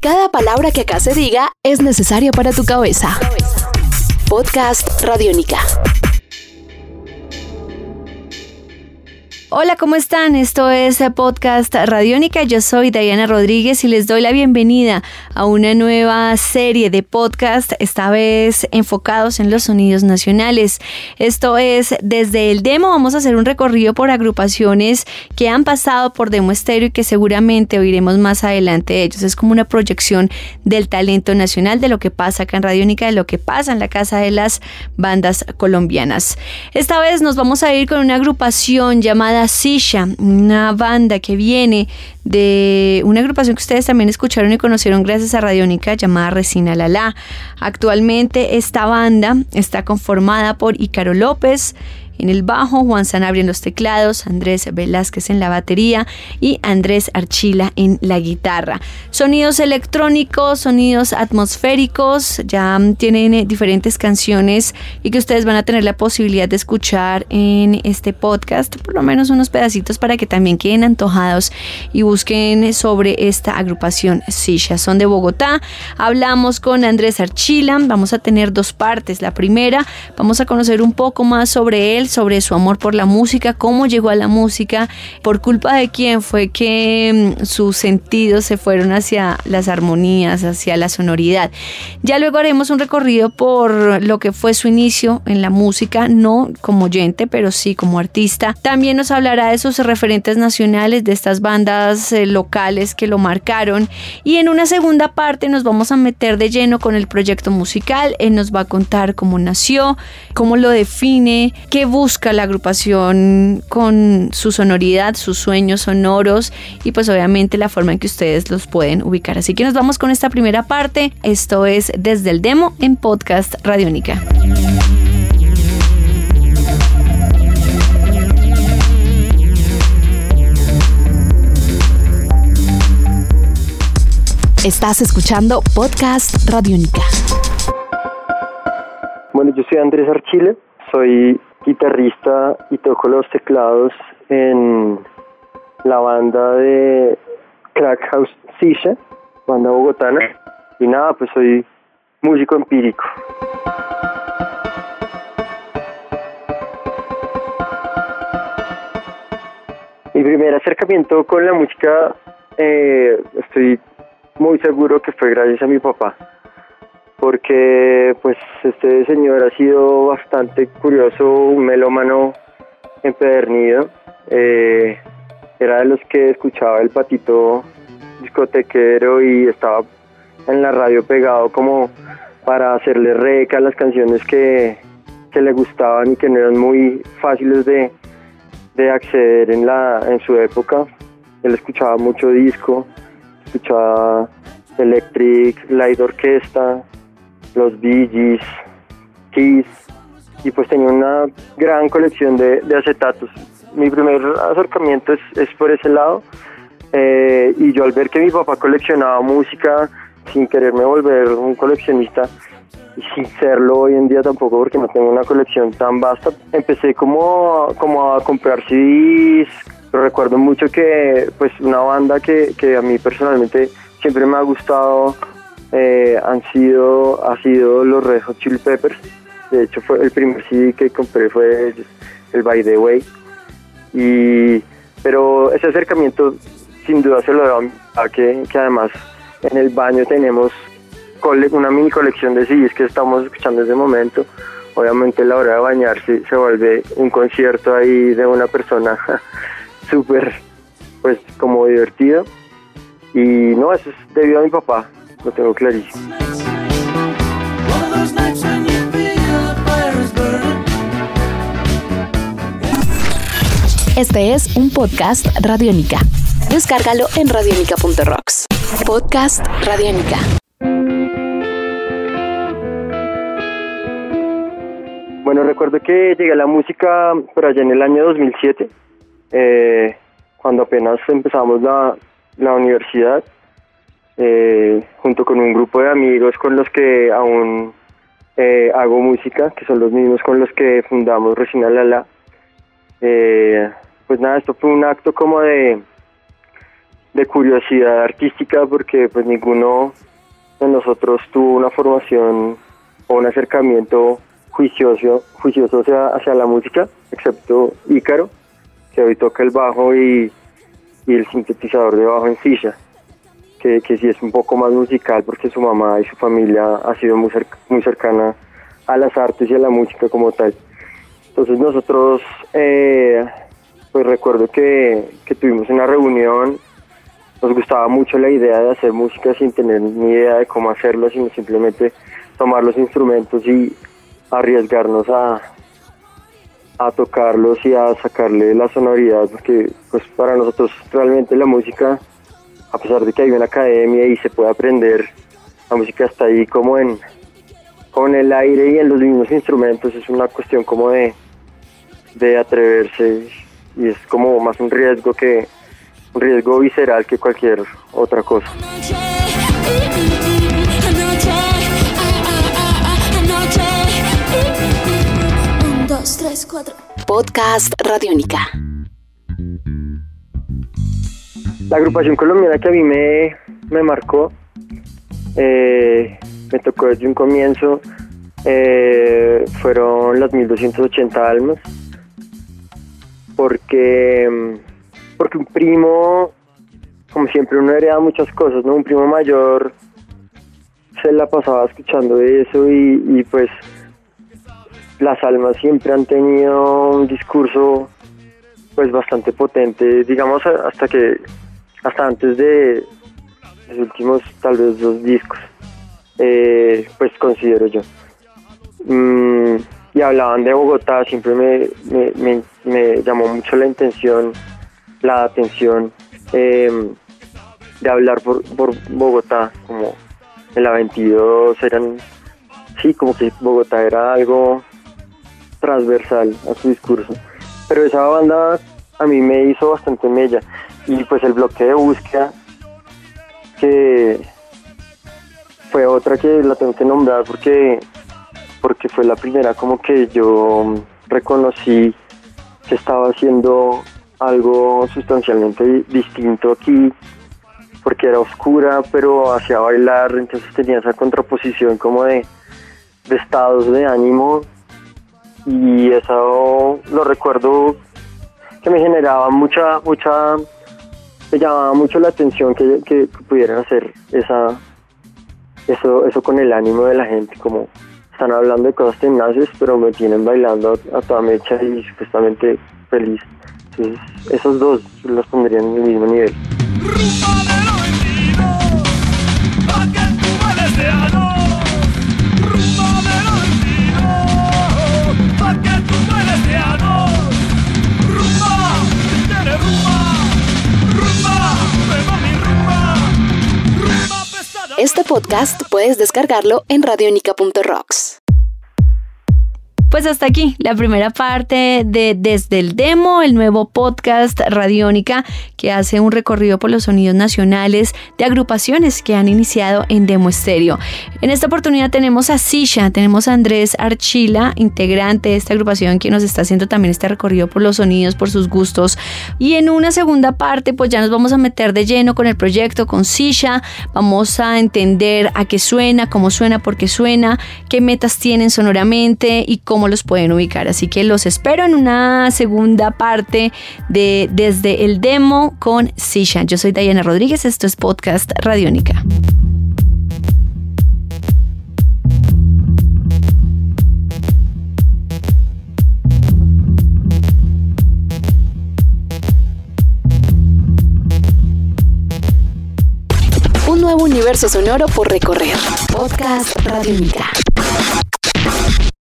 Cada palabra que acá se diga es necesaria para tu cabeza. Podcast Radiónica. Hola, ¿cómo están? Esto es Podcast Radiónica. Yo soy Diana Rodríguez y les doy la bienvenida a una nueva serie de podcast, esta vez enfocados en los sonidos nacionales. Esto es desde el demo. Vamos a hacer un recorrido por agrupaciones que han pasado por Demo Estéreo y que seguramente oiremos más adelante de ellos. Es como una proyección del talento nacional, de lo que pasa acá en Radiónica, de lo que pasa en la casa de las bandas colombianas. Esta vez nos vamos a ir con una agrupación llamada Sisha, una banda que viene de una agrupación que ustedes también escucharon y conocieron gracias a Radiónica llamada Resina Lala. Actualmente esta banda está conformada por Ícaro López, en el bajo, Juan Sanabria en los teclados, Andrés Velázquez en la batería y Andrés Archila en la guitarra. Sonidos electrónicos, sonidos atmosféricos, ya tienen eh, diferentes canciones y que ustedes van a tener la posibilidad de escuchar en este podcast, por lo menos unos pedacitos para que también queden antojados y busquen sobre esta agrupación Sisha. Son de Bogotá. Hablamos con Andrés Archila, vamos a tener dos partes. La primera, vamos a conocer un poco más sobre él, sobre su amor por la música, cómo llegó a la música, por culpa de quién fue que mm, sus sentidos se fueron hacia las armonías, hacia la sonoridad. Ya luego haremos un recorrido por lo que fue su inicio en la música, no como oyente, pero sí como artista. También nos hablará de sus referentes nacionales, de estas bandas eh, locales que lo marcaron. Y en una segunda parte nos vamos a meter de lleno con el proyecto musical. Él nos va a contar cómo nació, cómo lo define, qué busca la agrupación con su sonoridad, sus sueños sonoros y pues obviamente la forma en que ustedes los pueden ubicar. Así que nos vamos con esta primera parte. Esto es desde el demo en podcast Radiónica. Estás escuchando Podcast Radiónica. Bueno, yo soy Andrés Archile, soy guitarrista y toco los teclados en la banda de Crack House Sisha, banda bogotana. Y nada, pues soy músico empírico. Mi primer acercamiento con la música, eh, estoy muy seguro que fue gracias a mi papá porque pues este señor ha sido bastante curioso, un melómano empedernido. Eh, era de los que escuchaba el patito discotequero y estaba en la radio pegado como para hacerle reca a las canciones que, que le gustaban y que no eran muy fáciles de, de acceder en, la, en su época. Él escuchaba mucho disco, escuchaba Electric Light Orquesta, los Bee Gees, Kiss, y pues tenía una gran colección de, acetatos. Mi primer acercamiento es, por ese lado, eh, y yo al ver que mi papá coleccionaba música, sin quererme volver un coleccionista, y sin serlo hoy en día tampoco porque no tengo una colección tan vasta, empecé como, como a comprar CDs, recuerdo mucho que pues una banda que, que a mí personalmente siempre me ha gustado eh, han sido, ha sido los Red Hot Chili Peppers. De hecho, fue el primer CD que compré fue el By the Way. Y, pero ese acercamiento sin duda se lo debo a que, que además en el baño tenemos una mini colección de CDs que estamos escuchando en ese momento. Obviamente la hora de bañarse se vuelve un concierto ahí de una persona súper, pues como divertido. Y no, eso es debido a mi papá lo tengo clarísimo. Este es un podcast Radiónica. Descárgalo en radiónica.rocks. Podcast Radiónica. Bueno, recuerdo que llegué a la música por allá en el año 2007, eh, cuando apenas empezamos la, la universidad eh, junto con un grupo de amigos con los que aún eh, hago música, que son los mismos con los que fundamos Resina Lala. Eh, pues nada, esto fue un acto como de, de curiosidad artística porque pues ninguno de nosotros tuvo una formación o un acercamiento juicioso, juicioso hacia, la música, excepto Ícaro, que hoy toca el bajo y, el sintetizador de bajo en silla, que, que sí es un poco más musical porque su mamá y su familia ha sido muy, muy cercana a las artes y a la música como tal. Entonces nosotros, eh, pues recuerdo que, que tuvimos una reunión nos gustaba mucho la idea de hacer música sin tener ni idea de cómo hacerlo, sino simplemente tomar los instrumentos y arriesgarnos a, a tocarlos y a sacarle la sonoridad, porque pues para nosotros realmente la música, a pesar de que hay una academia y se puede aprender, la música está ahí como en, como el aire y en los mismos instrumentos, es una cuestión como de, de atreverse y es como más un riesgo que, riesgo visceral que cualquier otra cosa. Podcast Radiónica. La agrupación colombiana que a mí me, marcó, eh, me tocó desde un comienzo, eh, fueron las 1280 almas, porque porque un primo, como siempre, uno hereda muchas cosas, ¿no? Un primo mayor se la pasaba escuchando eso y, pues las almas siempre han tenido un discurso pues bastante potente, digamos hasta que hasta antes de los últimos tal vez dos discos, eh, pues considero yo. Mm, y hablaban de Bogotá, siempre me, me, me llamó mucho la intención la atención em, de hablar por, por Bogotá, como en la 22 eran, sí, como que Bogotá era algo transversal a su discurso. Pero esa banda a mí me hizo bastante mella. Y pues el bloque de búsqueda, que fue otra que la tengo que nombrar porque, porque fue la primera como que yo reconocí que estaba haciendo algo sustancialmente distinto aquí, porque era oscura, pero hacía bailar, entonces tenía esa contraposición como de, estados de ánimo y eso lo recuerdo que me generaba mucha, mucha, me llamaba mucho la atención que, pudieran hacer esa, eso, eso con el ánimo de la gente, como están hablando de cosas tenaces, pero me tienen bailando a toda mecha y supuestamente feliz esos dos los pondrían en el mismo nivel. Podcast puedes descargarlo en radionica.rocks. Pues hasta aquí la primera parte de Desde el Demo, el nuevo podcast Radiónica que hace un recorrido por los sonidos nacionales de agrupaciones que han iniciado en Demo Estéreo. En esta oportunidad tenemos a Sisha, tenemos a Andrés Archila, integrante de esta agrupación que nos está haciendo también este recorrido por los sonidos, por sus gustos. Y en una segunda parte, pues ya nos vamos a meter de lleno con el proyecto, con Sisha. Vamos a entender a qué suena, cómo suena, por qué suena, qué metas tienen sonoramente y cómo cómo los pueden ubicar. Así que los espero en una segunda parte de Desde el Demo con Sisha. Yo soy Diana Rodríguez, esto es Podcast Radiónica. Un nuevo universo sonoro por recorrer. Podcast Radiónica.